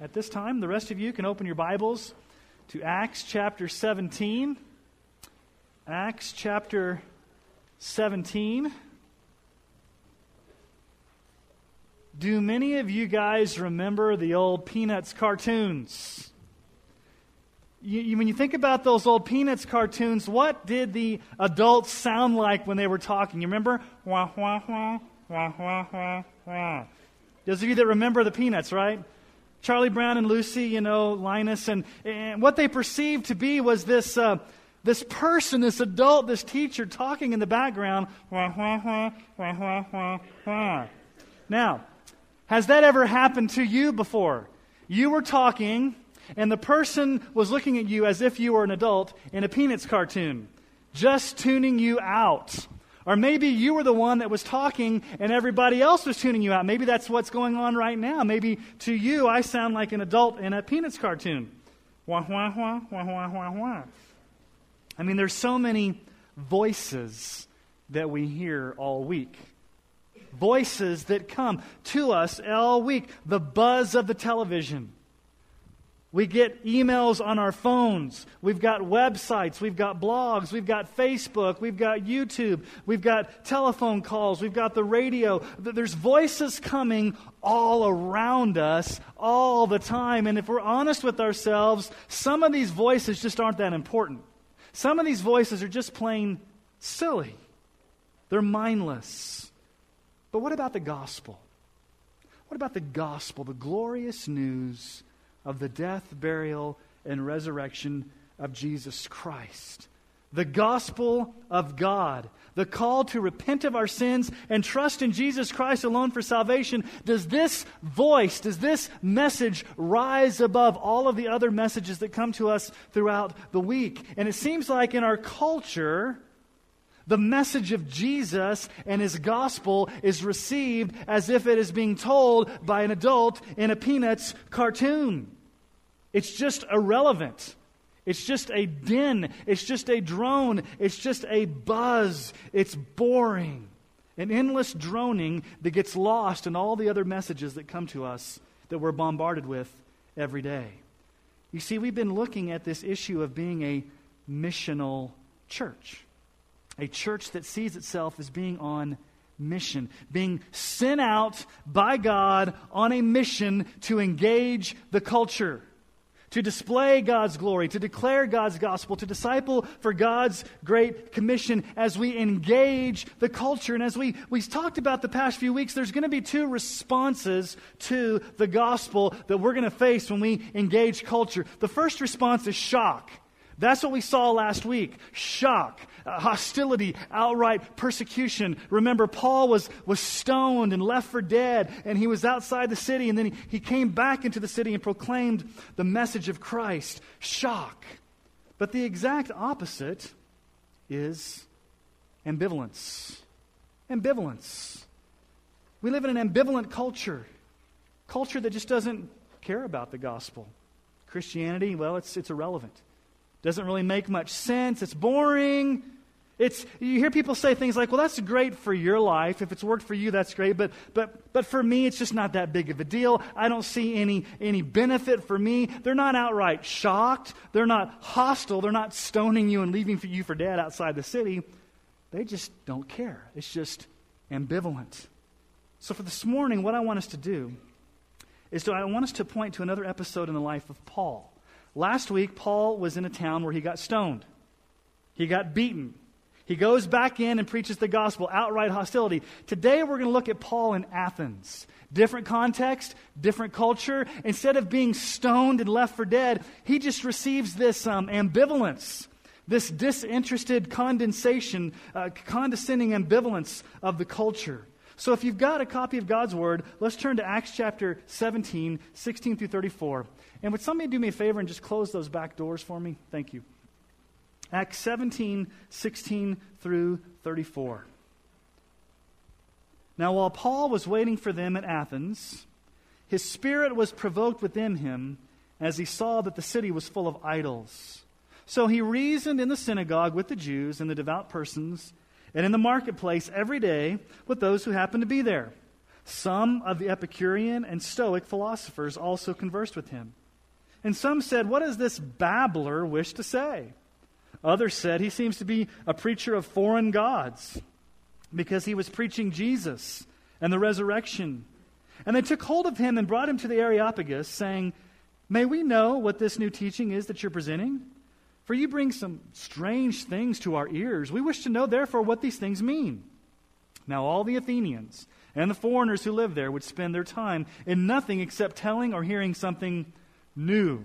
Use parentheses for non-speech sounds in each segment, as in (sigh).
at this time. The rest of you can open your Bibles to Acts chapter 17. Acts chapter 17. Do many of you guys remember the old Peanuts cartoons? You, you, when you think about those old Peanuts cartoons, what did the adults sound like when they were talking? You remember? Wah, wah, wah, wah, wah, wah, wah. Those of you that remember the Peanuts, right? Charlie Brown and Lucy, you know, Linus, and, and what they perceived to be was this, uh, this person, this adult, this teacher talking in the background. Now, has that ever happened to you before? You were talking, and the person was looking at you as if you were an adult in a Peanuts cartoon, just tuning you out. Or maybe you were the one that was talking and everybody else was tuning you out. Maybe that's what's going on right now. Maybe to you, I sound like an adult in a Peanuts cartoon. Wah, wah, wah, wah, wah, wah, wah. I mean, there's so many voices that we hear all week. Voices that come to us all week. The buzz of the television we get emails on our phones. We've got websites. We've got blogs. We've got Facebook. We've got YouTube. We've got telephone calls. We've got the radio. There's voices coming all around us all the time. And if we're honest with ourselves, some of these voices just aren't that important. Some of these voices are just plain silly, they're mindless. But what about the gospel? What about the gospel, the glorious news? Of the death, burial, and resurrection of Jesus Christ. The gospel of God, the call to repent of our sins and trust in Jesus Christ alone for salvation. Does this voice, does this message rise above all of the other messages that come to us throughout the week? And it seems like in our culture, the message of Jesus and his gospel is received as if it is being told by an adult in a Peanuts cartoon. It's just irrelevant. It's just a din. It's just a drone. It's just a buzz. It's boring. An endless droning that gets lost in all the other messages that come to us that we're bombarded with every day. You see, we've been looking at this issue of being a missional church a church that sees itself as being on mission, being sent out by God on a mission to engage the culture, to display God's glory, to declare God's gospel, to disciple for God's great commission as we engage the culture. And as we, we talked about the past few weeks, there's going to be two responses to the gospel that we're going to face when we engage culture. The first response is shock. That's what we saw last week shock, Uh, hostility, outright persecution. Remember, Paul was, was stoned and left for dead, and he was outside the city, and then he, he came back into the city and proclaimed the message of Christ. Shock. But the exact opposite is ambivalence. Ambivalence. We live in an ambivalent culture, culture that just doesn't care about the gospel. Christianity, well, it's, it's irrelevant. Doesn't really make much sense. It's boring. It's, you hear people say things like, well, that's great for your life. If it's worked for you, that's great. But, but, but for me, it's just not that big of a deal. I don't see any, any benefit for me. They're not outright shocked. They're not hostile. They're not stoning you and leaving for you for dead outside the city. They just don't care. It's just ambivalent. So for this morning, what I want us to do is to, I want us to point to another episode in the life of Paul. Last week, Paul was in a town where he got stoned, he got beaten. He goes back in and preaches the gospel, outright hostility. Today, we're going to look at Paul in Athens. Different context, different culture. Instead of being stoned and left for dead, he just receives this um, ambivalence, this disinterested condensation, uh, condescending ambivalence of the culture. So if you've got a copy of God's Word, let's turn to Acts chapter 17, 16 through 34. And would somebody do me a favor and just close those back doors for me? Thank you. Acts 17, 16 through 34. Now, while Paul was waiting for them at Athens, his spirit was provoked within him as he saw that the city was full of idols. So he reasoned in the synagogue with the Jews and the devout persons, and in the marketplace every day with those who happened to be there. Some of the Epicurean and Stoic philosophers also conversed with him. And some said, What does this babbler wish to say? Others said, He seems to be a preacher of foreign gods because he was preaching Jesus and the resurrection. And they took hold of him and brought him to the Areopagus, saying, May we know what this new teaching is that you're presenting? For you bring some strange things to our ears. We wish to know, therefore, what these things mean. Now, all the Athenians and the foreigners who live there would spend their time in nothing except telling or hearing something new.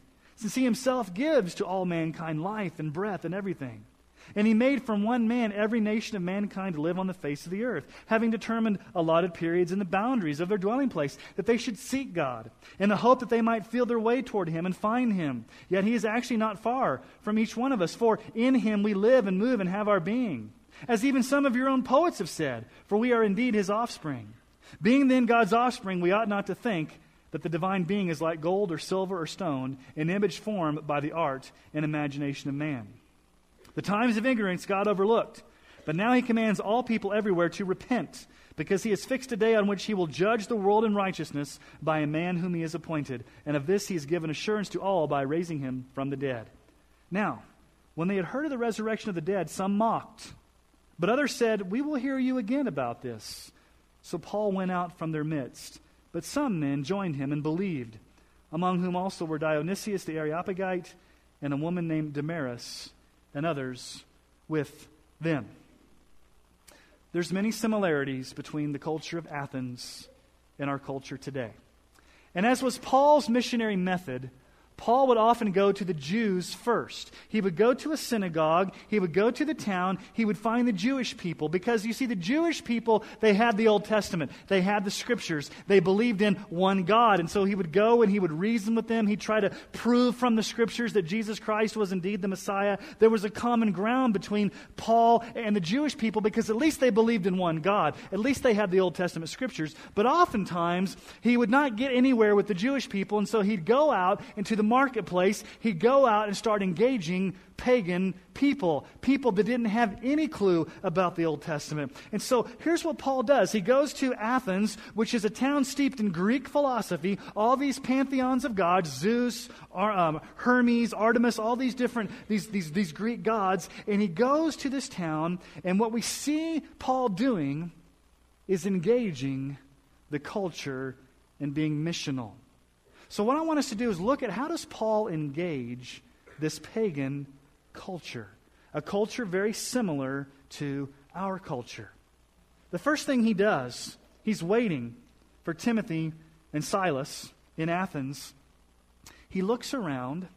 since he himself gives to all mankind life and breath and everything. And he made from one man every nation of mankind to live on the face of the earth, having determined allotted periods and the boundaries of their dwelling place, that they should seek God, in the hope that they might feel their way toward him and find him. Yet he is actually not far from each one of us, for in him we live and move and have our being. As even some of your own poets have said, for we are indeed his offspring. Being then God's offspring, we ought not to think that the divine being is like gold or silver or stone, an image formed by the art and imagination of man. The times of ignorance God overlooked, but now he commands all people everywhere to repent, because he has fixed a day on which he will judge the world in righteousness by a man whom he has appointed. And of this he has given assurance to all by raising him from the dead. Now, when they had heard of the resurrection of the dead, some mocked, but others said, We will hear you again about this. So Paul went out from their midst. But some men joined him and believed, among whom also were Dionysius the Areopagite and a woman named Damaris and others with them. There's many similarities between the culture of Athens and our culture today. And as was Paul's missionary method, Paul would often go to the Jews first. He would go to a synagogue, he would go to the town, he would find the Jewish people because you see, the Jewish people, they had the Old Testament, they had the scriptures, they believed in one God. And so he would go and he would reason with them, he'd try to prove from the scriptures that Jesus Christ was indeed the Messiah. There was a common ground between Paul and the Jewish people because at least they believed in one God, at least they had the Old Testament scriptures. But oftentimes, he would not get anywhere with the Jewish people, and so he'd go out into the marketplace, he'd go out and start engaging pagan people, people that didn't have any clue about the Old Testament. And so here's what Paul does. He goes to Athens, which is a town steeped in Greek philosophy, all these pantheons of gods, Zeus, um, Hermes, Artemis, all these different, these, these, these Greek gods. And he goes to this town, and what we see Paul doing is engaging the culture and being missional. So what I want us to do is look at how does Paul engage this pagan culture, a culture very similar to our culture. The first thing he does, he's waiting for Timothy and Silas in Athens. He looks around,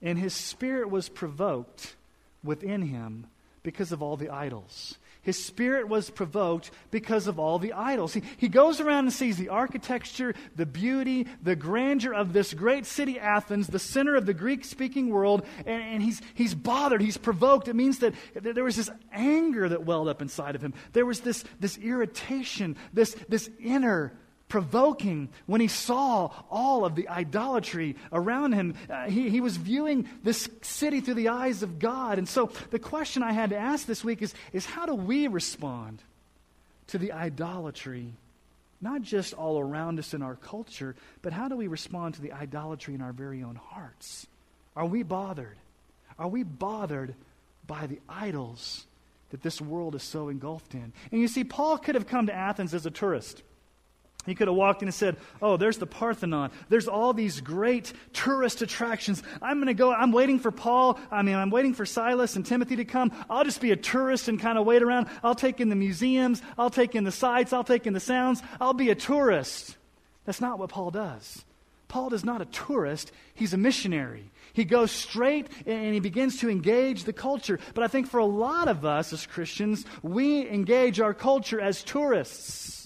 and his spirit was provoked within him because of all the idols. His spirit was provoked because of all the idols. He, he goes around and sees the architecture, the beauty, the grandeur of this great city, Athens, the center of the Greek speaking world, and, and, he's, he's bothered, he's provoked. It means that, that there was this anger that welled up inside of him. There was this, this irritation, this, this inner provoking when he saw all of the idolatry around him. Uh, he, he was viewing this city through the eyes of God. And so the question I had to ask this week is, is how do we respond to the idolatry? Not just all around us in our culture, but how do we respond to the idolatry in our very own hearts? Are we bothered? Are we bothered by the idols that this world is so engulfed in? And you see, Paul could have come to Athens as a tourist. He could have walked in and said, Oh, there's the Parthenon. There's all these great tourist attractions. I'm going to go. I'm waiting for Paul. I mean, I'm waiting for Silas and Timothy to come. I'll just be a tourist and kind of wait around. I'll take in the museums. I'll take in the sights. I'll take in the sounds. I'll be a tourist. That's not what Paul does. Paul is not a tourist, he's a missionary. He goes straight and he begins to engage the culture. But I think for a lot of us as Christians, we engage our culture as tourists.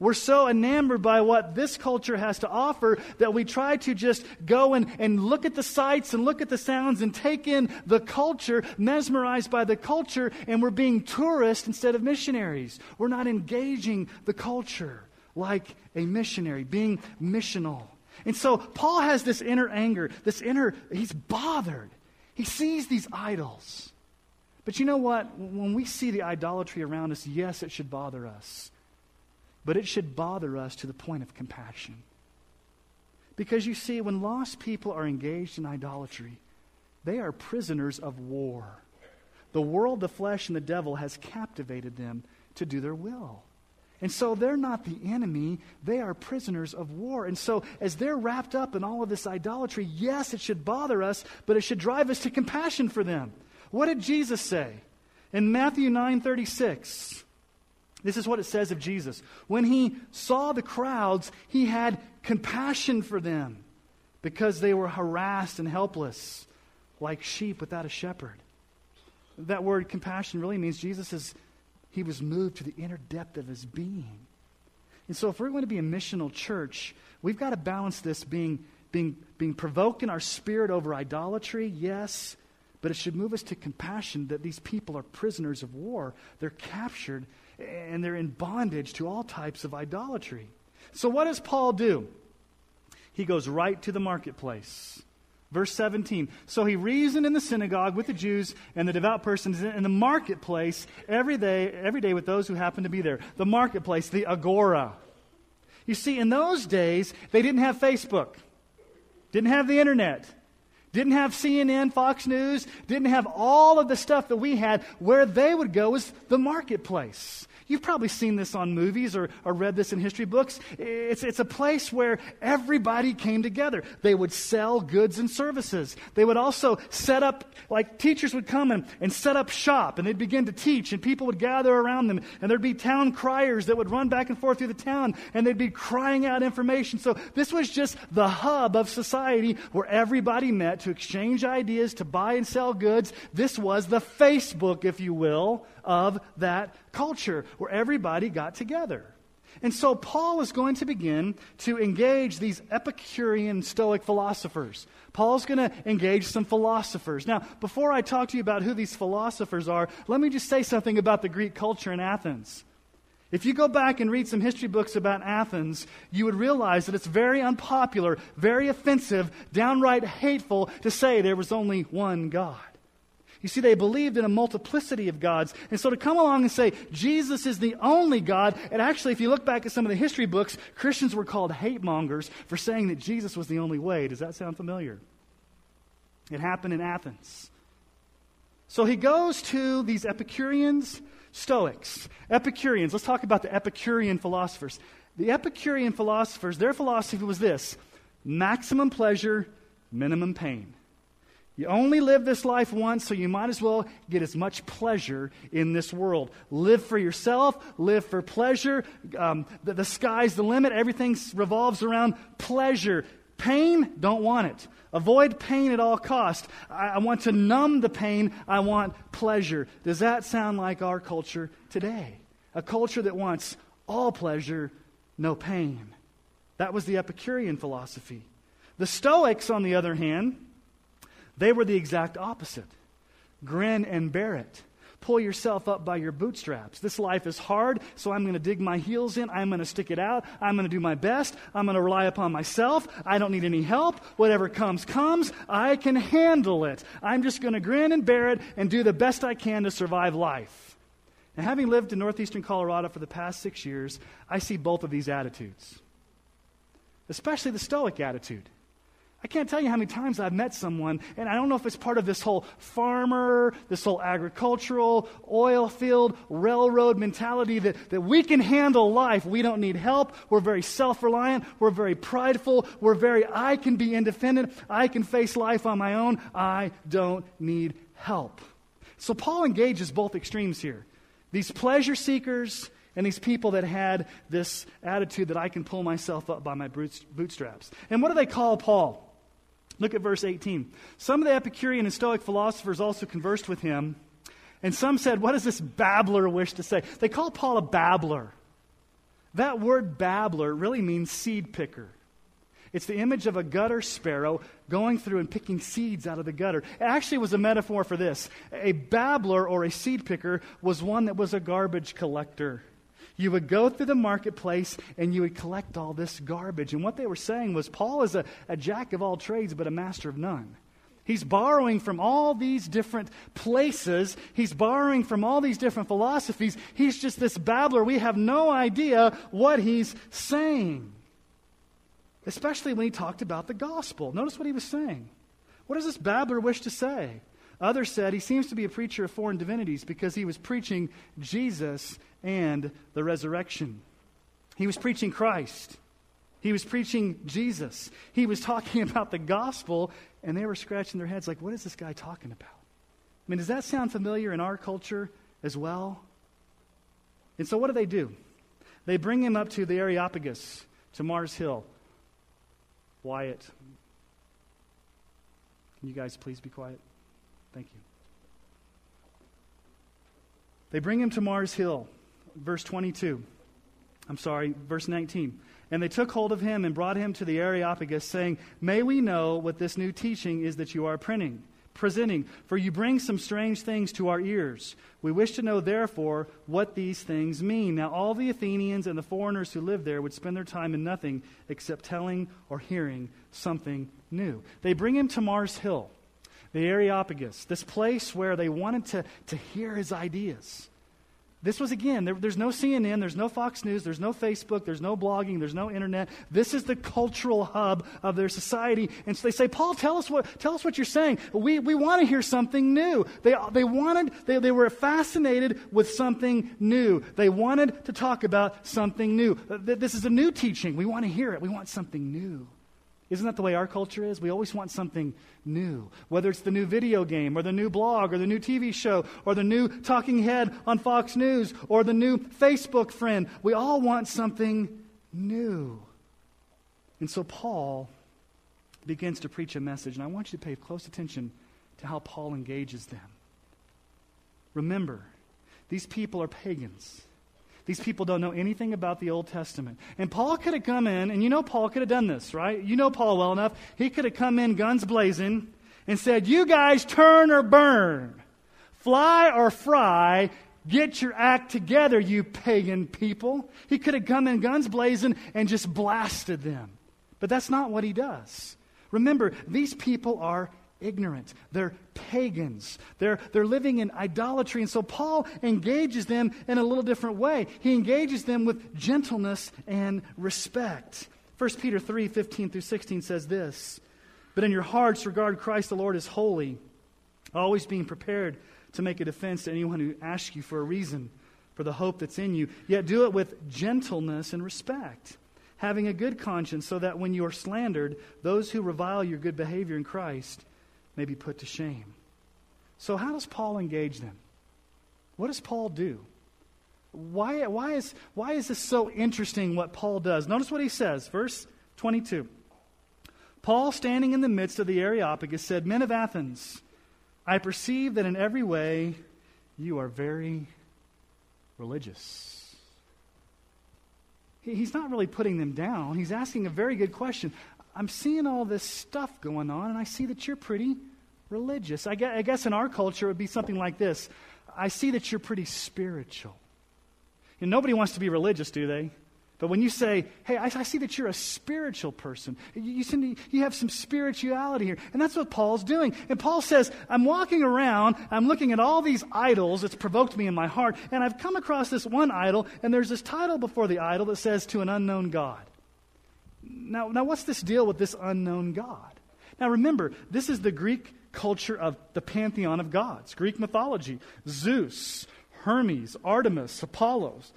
We're so enamored by what this culture has to offer that we try to just go and, and look at the sights and look at the sounds and take in the culture, mesmerized by the culture, and we're being tourists instead of missionaries. We're not engaging the culture like a missionary, being missional. And so Paul has this inner anger, this inner, he's bothered. He sees these idols. But you know what? When we see the idolatry around us, yes, it should bother us but it should bother us to the point of compassion. Because you see, when lost people are engaged in idolatry, they are prisoners of war. The world, the flesh, and the devil has captivated them to do their will. And so they're not the enemy, they are prisoners of war. And so as they're wrapped up in all of this idolatry, yes, it should bother us, but it should drive us to compassion for them. What did Jesus say? In Matthew 9:36, this is what it says of Jesus. When he saw the crowds, he had compassion for them because they were harassed and helpless, like sheep without a shepherd. That word compassion really means Jesus is he was moved to the inner depth of his being. And so if we're going to be a missional church, we've got to balance this being being being provoked in our spirit over idolatry, yes, but it should move us to compassion that these people are prisoners of war. They're captured and they're in bondage to all types of idolatry. So, what does Paul do? He goes right to the marketplace. Verse 17. So he reasoned in the synagogue with the Jews and the devout persons in the marketplace every day, every day with those who happened to be there. The marketplace, the agora. You see, in those days, they didn't have Facebook, didn't have the internet, didn't have CNN, Fox News, didn't have all of the stuff that we had. Where they would go was the marketplace. You've probably seen this on movies or, or read this in history books. It's, it's a place where everybody came together. They would sell goods and services. They would also set up, like teachers would come and, and set up shop and they'd begin to teach and people would gather around them and there'd be town criers that would run back and forth through the town and they'd be crying out information. So this was just the hub of society where everybody met to exchange ideas, to buy and sell goods. This was the Facebook, if you will, of that culture where everybody got together. And so Paul is going to begin to engage these Epicurean Stoic philosophers. Paul's going to engage some philosophers. Now, before I talk to you about who these philosophers are, let me just say something about the Greek culture in Athens. If you go back and read some history books about Athens, you would realize that it's very unpopular, very offensive, downright hateful to say there was only one God. You see, they believed in a multiplicity of gods. And so to come along and say Jesus is the only God, and actually, if you look back at some of the history books, Christians were called hate mongers for saying that Jesus was the only way. Does that sound familiar? It happened in Athens. So he goes to these Epicureans, Stoics. Epicureans, let's talk about the Epicurean philosophers. The Epicurean philosophers, their philosophy was this maximum pleasure, minimum pain. You only live this life once, so you might as well get as much pleasure in this world. Live for yourself, live for pleasure. Um, the, the sky's the limit. Everything revolves around pleasure. Pain, don't want it. Avoid pain at all cost. I, I want to numb the pain. I want pleasure. Does that sound like our culture today? A culture that wants all pleasure, no pain. That was the Epicurean philosophy. The Stoics, on the other hand, they were the exact opposite. Grin and bear it. Pull yourself up by your bootstraps. This life is hard, so I'm going to dig my heels in. I'm going to stick it out. I'm going to do my best. I'm going to rely upon myself. I don't need any help. Whatever comes, comes. I can handle it. I'm just going to grin and bear it and do the best I can to survive life. And having lived in northeastern Colorado for the past six years, I see both of these attitudes, especially the Stoic attitude. I can't tell you how many times I've met someone, and I don't know if it's part of this whole farmer, this whole agricultural, oil field, railroad mentality that, that we can handle life. We don't need help. We're very self reliant. We're very prideful. We're very, I can be independent. I can face life on my own. I don't need help. So Paul engages both extremes here these pleasure seekers and these people that had this attitude that I can pull myself up by my bootstraps. And what do they call Paul? Look at verse 18. Some of the Epicurean and Stoic philosophers also conversed with him, and some said, What does this babbler wish to say? They call Paul a babbler. That word babbler really means seed picker. It's the image of a gutter sparrow going through and picking seeds out of the gutter. It actually was a metaphor for this. A babbler or a seed picker was one that was a garbage collector. You would go through the marketplace and you would collect all this garbage. And what they were saying was Paul is a, a jack of all trades, but a master of none. He's borrowing from all these different places. He's borrowing from all these different philosophies. He's just this babbler. We have no idea what he's saying. Especially when he talked about the gospel. Notice what he was saying. What does this babbler wish to say? Others said he seems to be a preacher of foreign divinities because he was preaching Jesus and the resurrection. He was preaching Christ. He was preaching Jesus. He was talking (laughs) about the gospel, and they were scratching their heads like, what is this guy talking about? I mean, does that sound familiar in our culture as well? And so, what do they do? They bring him up to the Areopagus, to Mars Hill. Wyatt, can you guys please be quiet? Thank you. They bring him to Mars Hill, verse 22. I'm sorry, verse 19. And they took hold of him and brought him to the Areopagus, saying, May we know what this new teaching is that you are printing, presenting, for you bring some strange things to our ears. We wish to know, therefore, what these things mean. Now, all the Athenians and the foreigners who lived there would spend their time in nothing except telling or hearing something new. They bring him to Mars Hill the Areopagus, this place where they wanted to, to hear his ideas. This was, again, there, there's no CNN, there's no Fox News, there's no Facebook, there's no blogging, there's no internet. This is the cultural hub of their society. And so they say, Paul, tell us what, tell us what you're saying. We, we want to hear something new. They, they wanted, they, they were fascinated with something new. They wanted to talk about something new. This is a new teaching. We want to hear it. We want something new. Isn't that the way our culture is? We always want something new. Whether it's the new video game or the new blog or the new TV show or the new talking head on Fox News or the new Facebook friend, we all want something new. And so Paul begins to preach a message, and I want you to pay close attention to how Paul engages them. Remember, these people are pagans. These people don't know anything about the Old Testament. And Paul could have come in, and you know Paul could have done this, right? You know Paul well enough. He could have come in guns blazing and said, You guys turn or burn, fly or fry, Get your act together, you pagan people. He could have come in guns blazing and just blasted them. But that's not what he does. Remember, these people are ignorant. They're pagans. They're, they're living in idolatry. And so Paul engages them in a little different way. He engages them with gentleness and respect. 1 Peter 3 15 through 16 says this But in your hearts, regard Christ the Lord as holy, always being prepared to make a defense to anyone who asks you for a reason for the hope that's in you. Yet do it with gentleness and respect having a good conscience, so that when you are slandered, those who revile your good behavior in Christ may be put to shame. So, how does Paul engage them? What does Paul do? Why, why, is, why is this so interesting what Paul does? Notice what he says, verse 22. Paul, standing in the midst of the Areopagus, said, Men of Athens, I perceive that in every way you are very religious. He's not really putting them down. He's asking a very good question. I'm seeing all this stuff going on, and I see that you're pretty religious. I guess, I guess in our culture, it would be something like this I see that you're pretty spiritual. And nobody wants to be religious, do they? But when you say, hey, I, I see that you're a spiritual person, you, you, you have some spirituality here. And that's what Paul's doing. And Paul says, I'm walking around, I'm looking at all these idols that's provoked me in my heart, and I've come across this one idol, and there's this title before the idol that says, To an unknown God. Now, now what's this deal with this unknown God? Now remember, this is the Greek culture of the pantheon of gods, Greek mythology Zeus, Hermes, Artemis, Apollos.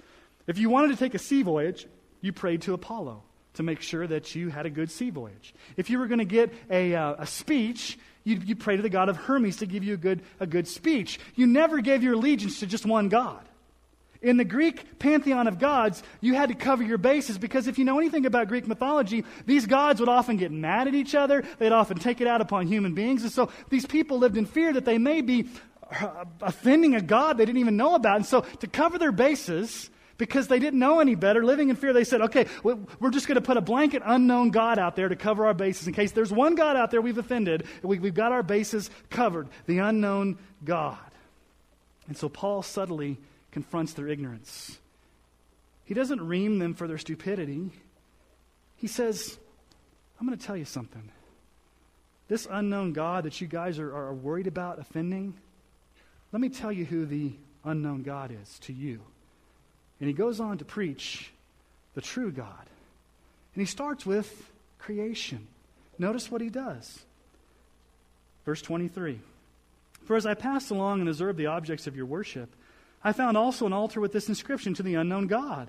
If you wanted to take a sea voyage, you prayed to Apollo to make sure that you had a good sea voyage. If you were going to get a, uh, a speech, you'd, you'd pray to the god of Hermes to give you a good, a good speech. You never gave your allegiance to just one god. In the Greek pantheon of gods, you had to cover your bases because if you know anything about Greek mythology, these gods would often get mad at each other. They'd often take it out upon human beings. And so these people lived in fear that they may be uh, offending a god they didn't even know about. And so to cover their bases, because they didn't know any better, living in fear, they said, okay, we're just going to put a blanket unknown God out there to cover our bases in case there's one God out there we've offended. We've got our bases covered, the unknown God. And so Paul subtly confronts their ignorance. He doesn't ream them for their stupidity. He says, I'm going to tell you something. This unknown God that you guys are, are worried about offending, let me tell you who the unknown God is to you. And he goes on to preach the true God. And he starts with creation. Notice what he does. Verse 23 For as I passed along and observed the objects of your worship, I found also an altar with this inscription to the unknown God.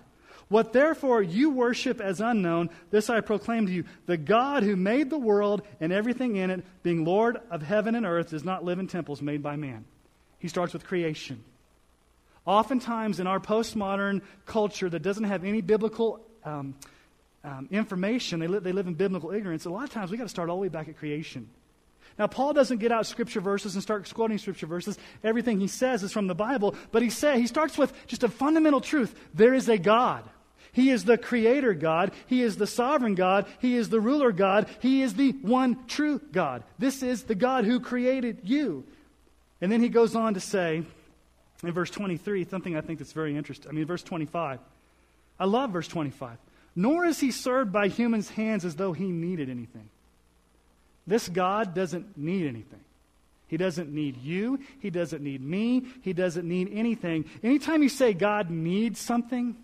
What therefore you worship as unknown, this I proclaim to you the God who made the world and everything in it, being Lord of heaven and earth, does not live in temples made by man. He starts with creation. Oftentimes, in our postmodern culture that doesn't have any biblical um, um, information, they, li- they live in biblical ignorance. A lot of times, we've got to start all the way back at creation. Now, Paul doesn't get out scripture verses and start quoting scripture verses. Everything he says is from the Bible, but he, say, he starts with just a fundamental truth there is a God. He is the creator God. He is the sovereign God. He is the ruler God. He is the one true God. This is the God who created you. And then he goes on to say in verse 23 something I think that's very interesting. I mean, verse 25. I love verse 25. Nor is he served by humans' hands as though he needed anything. This God doesn't need anything. He doesn't need you. He doesn't need me. He doesn't need anything. Anytime you say God needs something,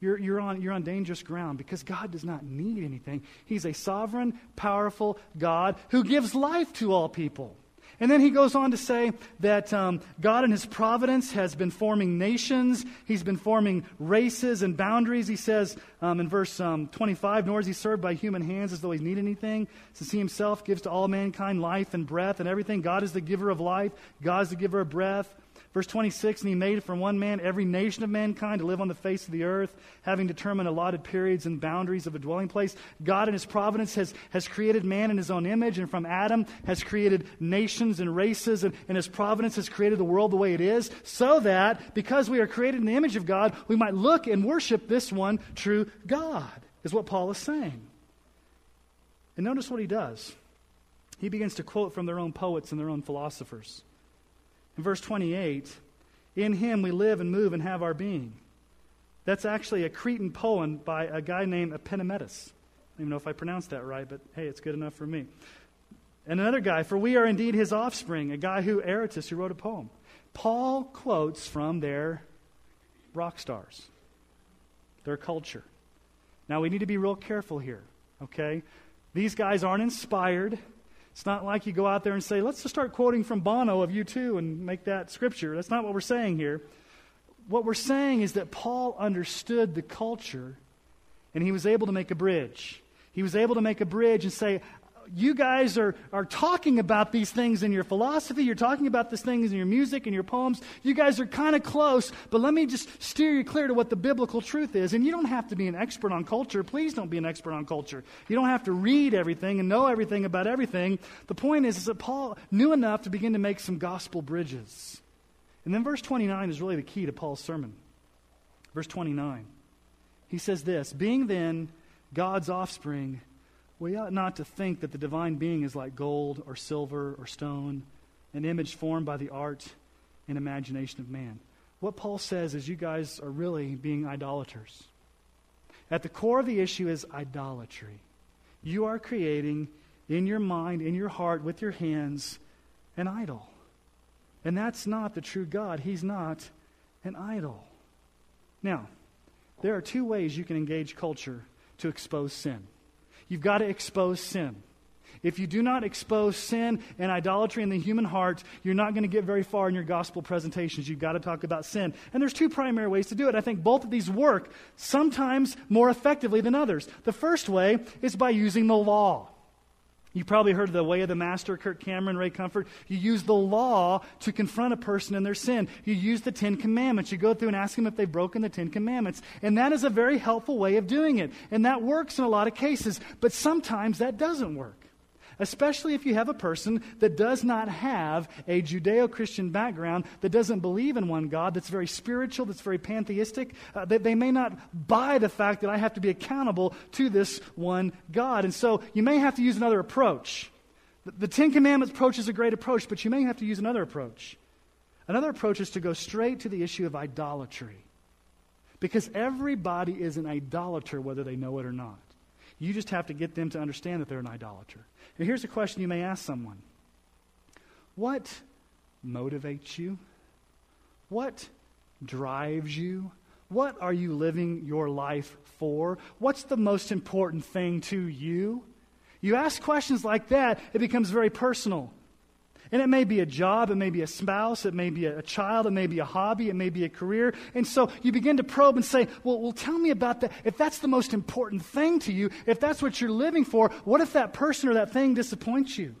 you're, you're, on, you're on dangerous ground because God does not need anything. He's a sovereign, powerful God who gives life to all people. And then he goes on to say that um, God in his providence has been forming nations. He's been forming races and boundaries. He says um, in verse um, 25, Nor is he served by human hands as though he need anything, since he himself gives to all mankind life and breath and everything. God is the giver of life, God is the giver of breath. Verse 26, and he made from one man every nation of mankind to live on the face of the earth, having determined allotted periods and boundaries of a dwelling place. God in his providence has, has created man in his own image, and from Adam has created nations and races, and, and his providence has created the world the way it is, so that because we are created in the image of God, we might look and worship this one true God, is what Paul is saying. And notice what he does. He begins to quote from their own poets and their own philosophers. Verse 28, in him we live and move and have our being. That's actually a Cretan poem by a guy named Epimenides. I don't even know if I pronounced that right, but hey, it's good enough for me. And another guy, for we are indeed his offspring, a guy who, Aratus, who wrote a poem. Paul quotes from their rock stars, their culture. Now, we need to be real careful here, okay? These guys aren't inspired. It's not like you go out there and say, let's just start quoting from Bono of U2 and make that scripture. That's not what we're saying here. What we're saying is that Paul understood the culture and he was able to make a bridge. He was able to make a bridge and say, you guys are, are talking about these things in your philosophy. You're talking about these things in your music and your poems. You guys are kind of close, but let me just steer you clear to what the biblical truth is. And you don't have to be an expert on culture. Please don't be an expert on culture. You don't have to read everything and know everything about everything. The point is, is that Paul knew enough to begin to make some gospel bridges. And then verse 29 is really the key to Paul's sermon. Verse 29. He says this Being then God's offspring, we ought not to think that the divine being is like gold or silver or stone, an image formed by the art and imagination of man. What Paul says is you guys are really being idolaters. At the core of the issue is idolatry. You are creating in your mind, in your heart, with your hands, an idol. And that's not the true God. He's not an idol. Now, there are two ways you can engage culture to expose sin. You've got to expose sin. If you do not expose sin and idolatry in the human heart, you're not going to get very far in your gospel presentations. You've got to talk about sin. And there's two primary ways to do it. I think both of these work sometimes more effectively than others. The first way is by using the law. You probably heard of the way of the master, Kirk Cameron, Ray Comfort. You use the law to confront a person in their sin. You use the Ten Commandments. You go through and ask them if they've broken the Ten Commandments. And that is a very helpful way of doing it. And that works in a lot of cases. But sometimes that doesn't work especially if you have a person that does not have a Judeo Christian background, that doesn't believe in one God, that's very spiritual, that's very pantheistic. Uh, they, they may not buy the fact that I have to be accountable to this one God. And so you may have to use another approach. The, the Ten Commandments approach is a great approach, but you may have to use another approach. Another approach is to go straight to the issue of idolatry. Because everybody is an idolater, whether they know it or not. You just have to get them to understand that they're an idolater. Here's a question you may ask someone What motivates you? What drives you? What are you living your life for? What's the most important thing to you? You ask questions like that, it becomes very personal. And it may be a job, it may be a spouse, it may be a child, it may be a hobby, it may be a career. And so you begin to probe and say, well, well, tell me about that. If that's the most important thing to you, if that's what you're living for, what if that person or that thing disappoints you?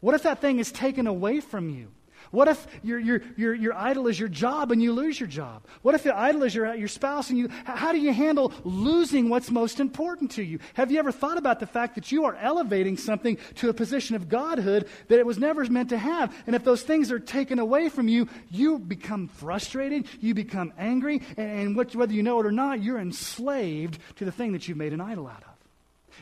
What if that thing is taken away from you? What if your, your, your, your idol is your job and you lose your job? What if your idol is your, your spouse and you, how do you handle losing what's most important to you? Have you ever thought about the fact that you are elevating something to a position of godhood that it was never meant to have? And if those things are taken away from you, you become frustrated, you become angry, and, and what, whether you know it or not, you're enslaved to the thing that you've made an idol out of.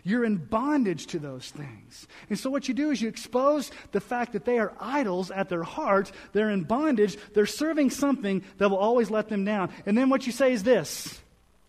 You're in bondage to those things. And so, what you do is you expose the fact that they are idols at their heart. They're in bondage. They're serving something that will always let them down. And then what you say is this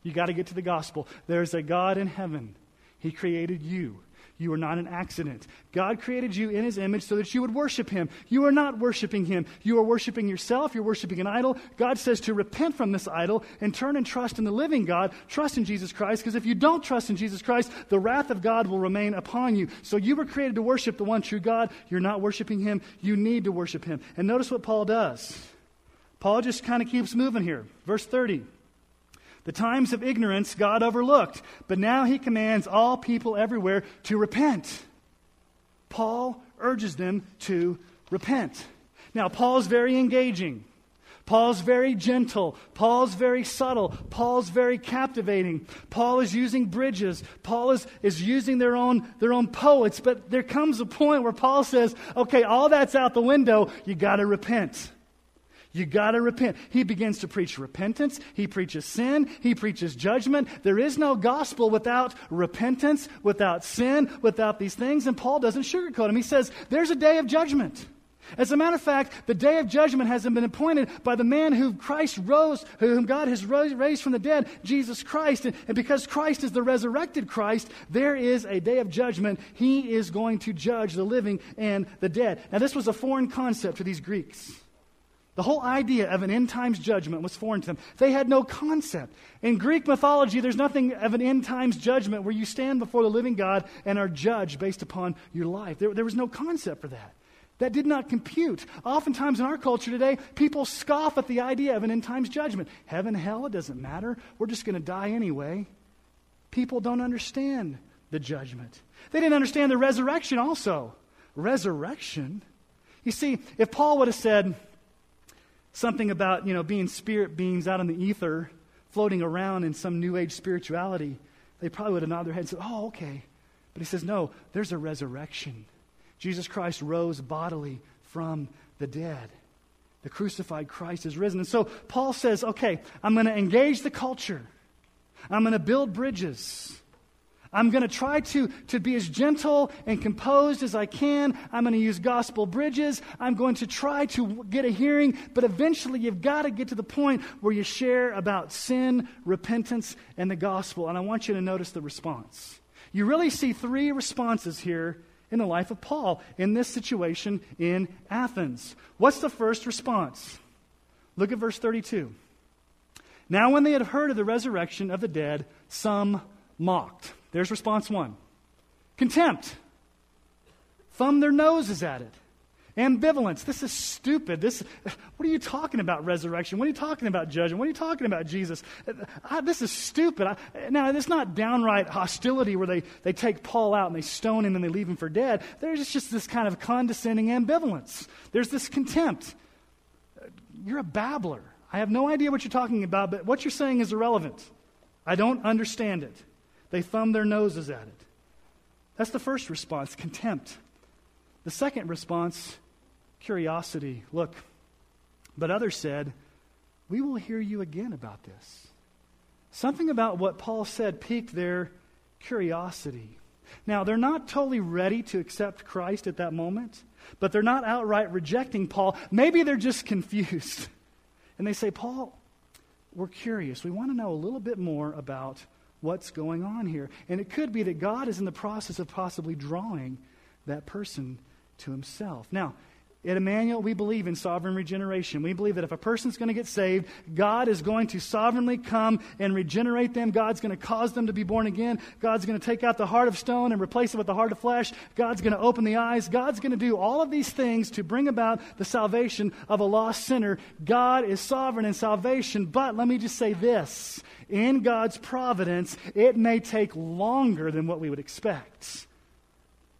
you got to get to the gospel. There's a God in heaven, He created you. You are not an accident. God created you in his image so that you would worship him. You are not worshiping him. You are worshiping yourself. You're worshiping an idol. God says to repent from this idol and turn and trust in the living God. Trust in Jesus Christ, because if you don't trust in Jesus Christ, the wrath of God will remain upon you. So you were created to worship the one true God. You're not worshiping him. You need to worship him. And notice what Paul does. Paul just kind of keeps moving here. Verse 30. The times of ignorance God overlooked, but now he commands all people everywhere to repent. Paul urges them to repent. Now, Paul's very engaging. Paul's very gentle. Paul's very subtle. Paul's very captivating. Paul is using bridges. Paul is, is using their own, their own poets. But there comes a point where Paul says, okay, all that's out the window. You got to repent. You got to repent. He begins to preach repentance. He preaches sin. He preaches judgment. There is no gospel without repentance, without sin, without these things. And Paul doesn't sugarcoat him. He says, There's a day of judgment. As a matter of fact, the day of judgment hasn't been appointed by the man whom Christ rose, whom God has raised from the dead, Jesus Christ. And, and because Christ is the resurrected Christ, there is a day of judgment. He is going to judge the living and the dead. Now, this was a foreign concept to these Greeks. The whole idea of an end times judgment was foreign to them. They had no concept. In Greek mythology, there's nothing of an end times judgment where you stand before the living God and are judged based upon your life. There, there was no concept for that. That did not compute. Oftentimes in our culture today, people scoff at the idea of an end times judgment. Heaven, hell, it doesn't matter. We're just going to die anyway. People don't understand the judgment. They didn't understand the resurrection also. Resurrection? You see, if Paul would have said, something about, you know, being spirit beings out in the ether, floating around in some new age spirituality, they probably would have nodded their head and said, oh, okay. But he says, no, there's a resurrection. Jesus Christ rose bodily from the dead. The crucified Christ is risen. And so Paul says, okay, I'm going to engage the culture. I'm going to build bridges. I'm going to try to, to be as gentle and composed as I can. I'm going to use gospel bridges. I'm going to try to get a hearing, but eventually you've got to get to the point where you share about sin, repentance, and the gospel. And I want you to notice the response. You really see three responses here in the life of Paul in this situation in Athens. What's the first response? Look at verse 32. Now, when they had heard of the resurrection of the dead, some mocked. There's response one contempt. thumb their noses at it. Ambivalence. This is stupid. This, what are you talking about, resurrection? What are you talking about, judgment? What are you talking about, Jesus? I, this is stupid. I, now, it's not downright hostility where they, they take Paul out and they stone him and they leave him for dead. There's just this kind of condescending ambivalence. There's this contempt. You're a babbler. I have no idea what you're talking about, but what you're saying is irrelevant. I don't understand it. They thumb their noses at it. That's the first response contempt. The second response curiosity. Look, but others said, We will hear you again about this. Something about what Paul said piqued their curiosity. Now, they're not totally ready to accept Christ at that moment, but they're not outright rejecting Paul. Maybe they're just (laughs) confused. And they say, Paul, we're curious. We want to know a little bit more about what's going on here. And it could be that God is in the process of possibly drawing that person to himself. Now, at Emmanuel, we believe in sovereign regeneration. We believe that if a person's going to get saved, God is going to sovereignly come and regenerate them. God's going to cause them to be born again. God's going to take out the heart of stone and replace it with the heart of flesh. God's going to open the eyes. God's going to do all of these things to bring about the salvation of a lost sinner. God is sovereign in salvation. But let me just say this in God's providence, it may take longer than what we would expect.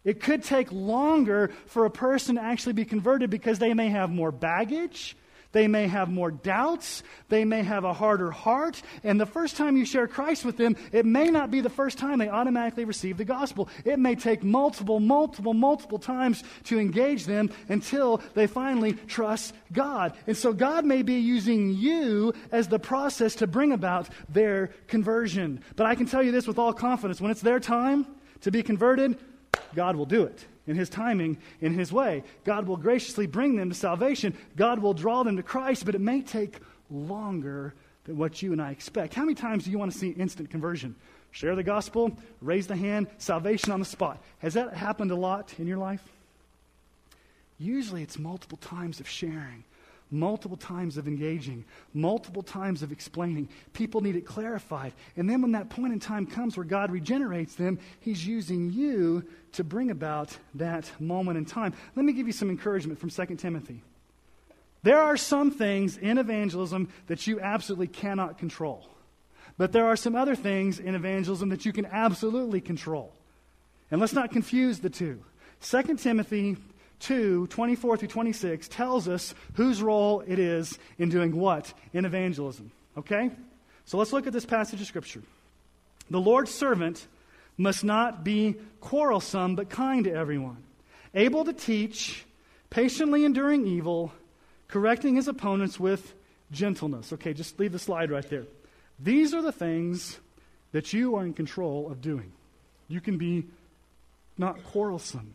It could take longer for a person to actually be converted because they may have more baggage. They may have more doubts. They may have a harder heart. And the first time you share Christ with them, it may not be the first time they automatically receive the gospel. It may take multiple, multiple, multiple times to engage them until they finally trust God. And so God may be using you as the process to bring about their conversion. But I can tell you this with all confidence when it's their time to be converted, God will do it in His timing, in His way. God will graciously bring them to salvation. God will draw them to Christ, but it may take longer than what you and I expect. How many times do you want to see instant conversion? Share the gospel, raise the hand, salvation on the spot. Has that happened a lot in your life? Usually it's multiple times of sharing multiple times of engaging, multiple times of explaining. People need it clarified. And then when that point in time comes where God regenerates them, He's using you to bring about that moment in time. Let me give you some encouragement from 2 Timothy. There are some things in evangelism that you absolutely cannot control. But there are some other things in evangelism that you can absolutely control. And let's not confuse the two. 2 Timothy 2, 24 through 26, tells us whose role it is in doing what in evangelism. Okay? So let's look at this passage of Scripture. The Lord's servant must not be quarrelsome, but kind to everyone, able to teach, patiently enduring evil, correcting his opponents with gentleness. Okay, just leave the slide right there. These are the things that you are in control of doing. You can be not quarrelsome.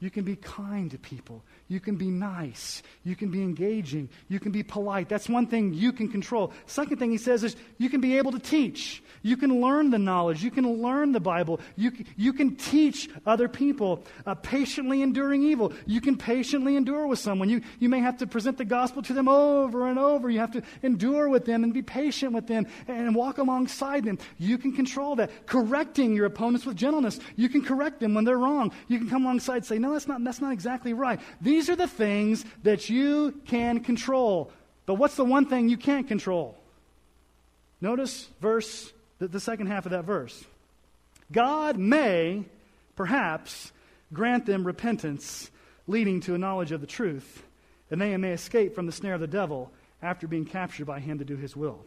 You can be kind to people. You can be nice. You can be engaging. You can be polite. That's one thing you can control. Second thing he says is you can be able to teach. You can learn the knowledge. You can learn the Bible. You, you can teach other people. Uh, patiently enduring evil. You can patiently endure with someone. You, you may have to present the gospel to them over and over. You have to endure with them and be patient with them and walk alongside them. You can control that. Correcting your opponents with gentleness. You can correct them when they're wrong. You can come alongside and say, no, that's not, that's not exactly right. These are the things that you can control. But what's the one thing you can't control? Notice verse the, the second half of that verse. God may perhaps grant them repentance leading to a knowledge of the truth, and they may escape from the snare of the devil after being captured by him to do his will.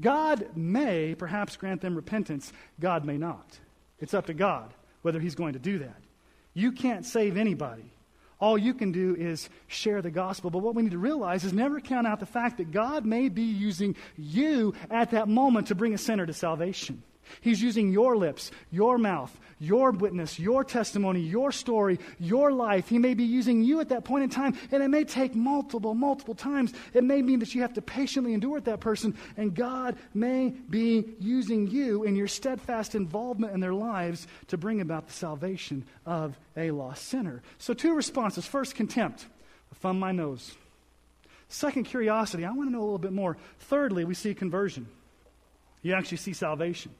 God may perhaps grant them repentance, God may not. It's up to God whether he's going to do that. You can't save anybody. All you can do is share the gospel. But what we need to realize is never count out the fact that God may be using you at that moment to bring a sinner to salvation. He's using your lips, your mouth, your witness, your testimony, your story, your life. He may be using you at that point in time, and it may take multiple, multiple times. It may mean that you have to patiently endure with that person, and God may be using you in your steadfast involvement in their lives to bring about the salvation of a lost sinner. So, two responses. First, contempt. Thumb my nose. Second, curiosity. I want to know a little bit more. Thirdly, we see conversion. You actually see salvation.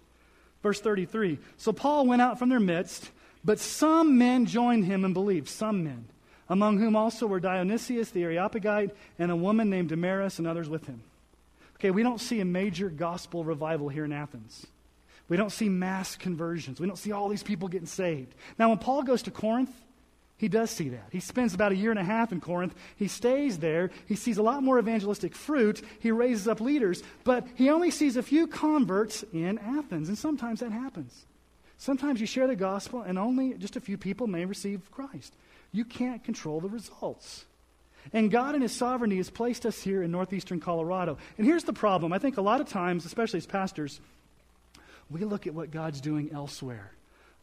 Verse 33 So Paul went out from their midst, But some men joined him and believed, some men, among whom also were Dionysius the Areopagite and a woman named Damaris and others with him. Okay, we don't see a major gospel revival here in Athens. We don't see mass conversions. We don't see all these people getting saved. Now, when Paul goes to Corinth, he does see that. He spends about a year and a half in Corinth. He stays there. He sees a lot more evangelistic fruit. He raises up leaders, but he only sees a few converts in Athens, and sometimes that happens. Sometimes you share the gospel, and only just a few people may receive Christ. You can't control the results. And God, in His sovereignty, has placed us here in northeastern Colorado. And here's the problem I think a lot of times, especially as pastors, we look at what God's doing elsewhere.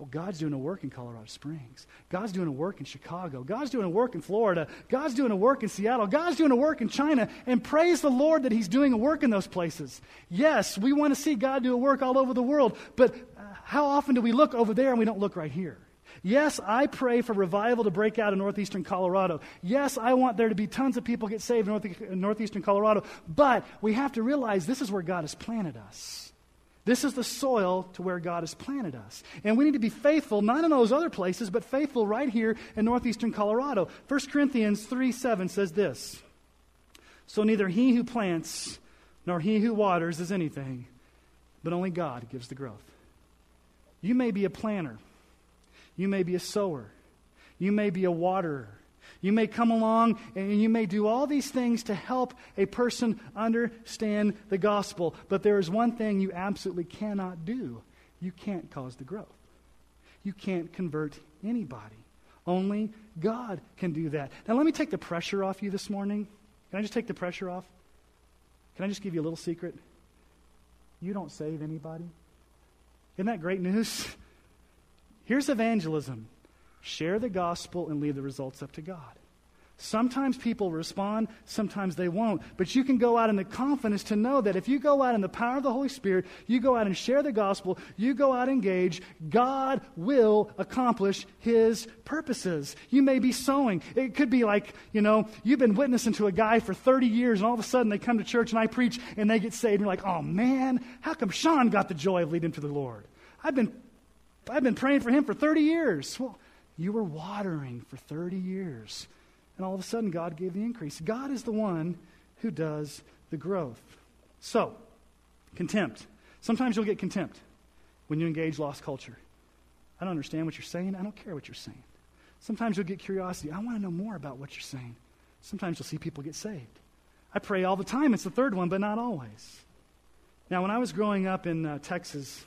Well, God's doing a work in Colorado Springs. God's doing a work in Chicago. God's doing a work in Florida. God's doing a work in Seattle. God's doing a work in China. And praise the Lord that He's doing a work in those places. Yes, we want to see God do a work all over the world, but uh, how often do we look over there and we don't look right here? Yes, I pray for revival to break out in northeastern Colorado. Yes, I want there to be tons of people get saved in northeastern Colorado. But we have to realize this is where God has planted us. This is the soil to where God has planted us. And we need to be faithful, not in those other places, but faithful right here in northeastern Colorado. 1 Corinthians 3 7 says this So neither he who plants nor he who waters is anything, but only God gives the growth. You may be a planter, you may be a sower, you may be a waterer. You may come along and you may do all these things to help a person understand the gospel, but there is one thing you absolutely cannot do you can't cause the growth. You can't convert anybody. Only God can do that. Now, let me take the pressure off you this morning. Can I just take the pressure off? Can I just give you a little secret? You don't save anybody. Isn't that great news? (laughs) Here's evangelism share the gospel and leave the results up to God. Sometimes people respond, sometimes they won't. But you can go out in the confidence to know that if you go out in the power of the Holy Spirit, you go out and share the gospel, you go out and engage, God will accomplish His purposes. You may be sowing. It could be like, you know, you've been witnessing to a guy for 30 years, and all of a sudden they come to church and I preach and they get saved. And you're like, oh man, how come Sean got the joy of leading to the Lord? I've been, I've been praying for him for 30 years. Well, you were watering for 30 years. And all of a sudden, God gave the increase. God is the one who does the growth. So, contempt. Sometimes you'll get contempt when you engage lost culture. I don't understand what you're saying. I don't care what you're saying. Sometimes you'll get curiosity. I want to know more about what you're saying. Sometimes you'll see people get saved. I pray all the time. It's the third one, but not always. Now, when I was growing up in uh, Texas,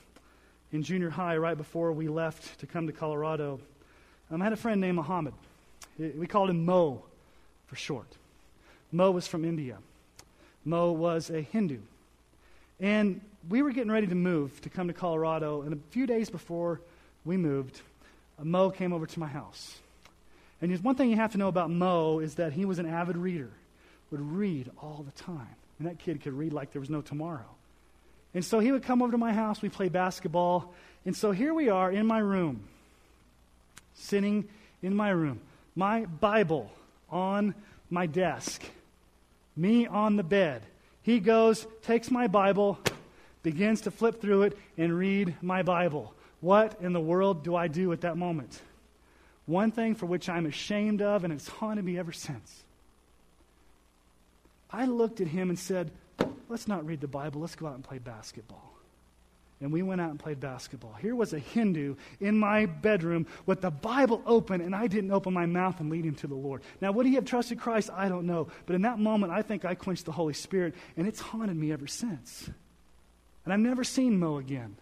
in junior high, right before we left to come to Colorado, um, I had a friend named Muhammad. We called him Mo for short. Mo was from India. Mo was a Hindu. And we were getting ready to move to come to Colorado, and a few days before we moved, Mo came over to my house. And one thing you have to know about Mo is that he was an avid reader, would read all the time. And that kid could read like there was no tomorrow. And so he would come over to my house, we play basketball. And so here we are in my room, sitting in my room, my Bible on my desk, me on the bed. He goes, takes my Bible, begins to flip through it and read my Bible. What in the world do I do at that moment? One thing for which I'm ashamed of, and it's haunted me ever since. I looked at him and said, Let's not read the Bible, let's go out and play basketball and we went out and played basketball. Here was a Hindu in my bedroom with the Bible open, and I didn't open my mouth and lead him to the Lord. Now, would he have trusted Christ? I don't know. But in that moment, I think I quenched the Holy Spirit, and it's haunted me ever since. And I've never seen Mo again,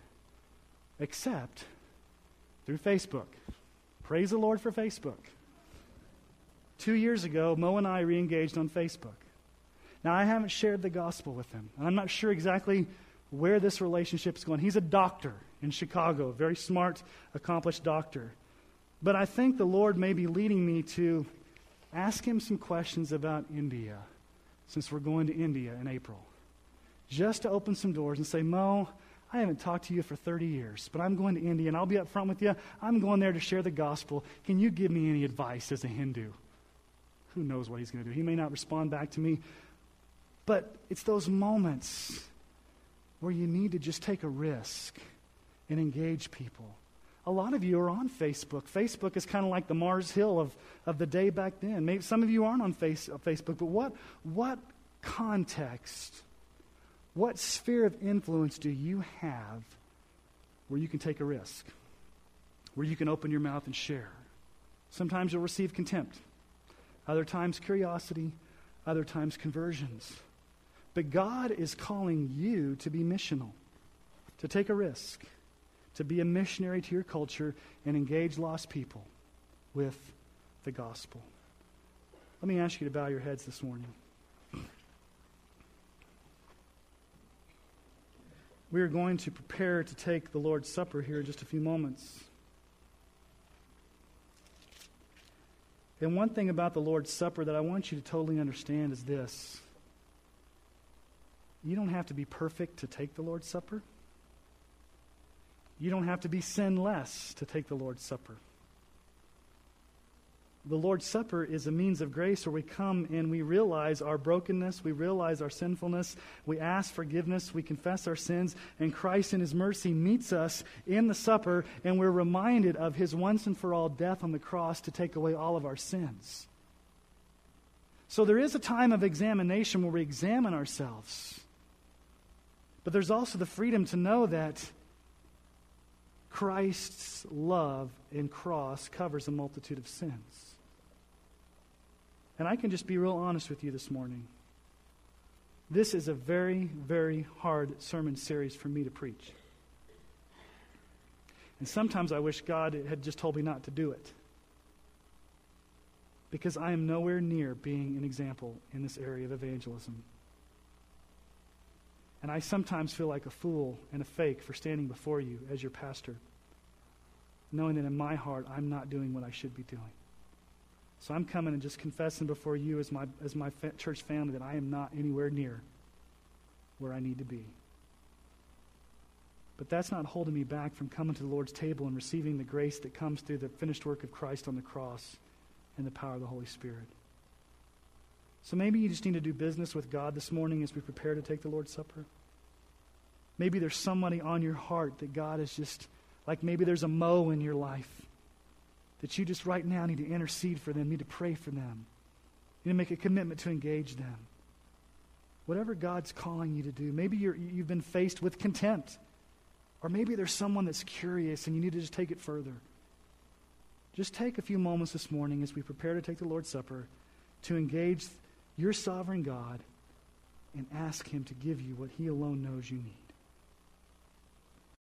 except through Facebook. Praise the Lord for Facebook. Two years ago, Mo and I re engaged on Facebook. Now, I haven't shared the gospel with him, and I'm not sure exactly where this relationship is going. He's a doctor in Chicago, a very smart, accomplished doctor. But I think the Lord may be leading me to ask him some questions about India, since we're going to India in April. Just to open some doors and say, Mo, I haven't talked to you for 30 years, but I'm going to India and I'll be up front with you. I'm going there to share the gospel. Can you give me any advice as a Hindu? Who knows what he's going to do? He may not respond back to me, but it's those moments where you need to just take a risk and engage people. A lot of you are on Facebook. Facebook is kind of like the Mars Hill of, of the day back then. Maybe some of you aren't on face, uh, Facebook, but what, what context, what sphere of influence do you have where you can take a risk, where you can open your mouth and share? Sometimes you'll receive contempt, other times, curiosity, other times, conversions. But God is calling you to be missional, to take a risk to be a missionary to your culture and engage lost people with the gospel. Let me ask you to bow your heads this morning. We are going to prepare to take the Lord's Supper here in just a few moments. And one thing about the Lord's Supper that I want you to totally understand is this you don't have to be perfect to take the Lord's Supper. You don't have to be sinless to take the Lord's Supper. The Lord's Supper is a means of grace where we come and we realize our brokenness, we realize our sinfulness, we ask forgiveness, we confess our sins, and Christ in His mercy meets us in the supper, and we're reminded of His once and for all death on the cross to take away all of our sins. So there is a time of examination where we examine ourselves. But there's also the freedom to know that Christ's love and cross covers a multitude of sins. And I can just be real honest with you this morning. This is a very, very hard sermon series for me to preach. And sometimes I wish God had just told me not to do it. Because I am nowhere near being an example in this area of evangelism. And I sometimes feel like a fool and a fake for standing before you as your pastor, knowing that in my heart I'm not doing what I should be doing. So I'm coming and just confessing before you as my, as my fa- church family that I am not anywhere near where I need to be. But that's not holding me back from coming to the Lord's table and receiving the grace that comes through the finished work of Christ on the cross and the power of the Holy Spirit. So maybe you just need to do business with God this morning as we prepare to take the Lord's Supper. Maybe there's somebody on your heart that God is just, like maybe there's a Mo in your life that you just right now need to intercede for them, need to pray for them. Need to make a commitment to engage them. Whatever God's calling you to do, maybe you have been faced with contempt. Or maybe there's someone that's curious and you need to just take it further. Just take a few moments this morning as we prepare to take the Lord's Supper to engage your sovereign God and ask Him to give you what He alone knows you need.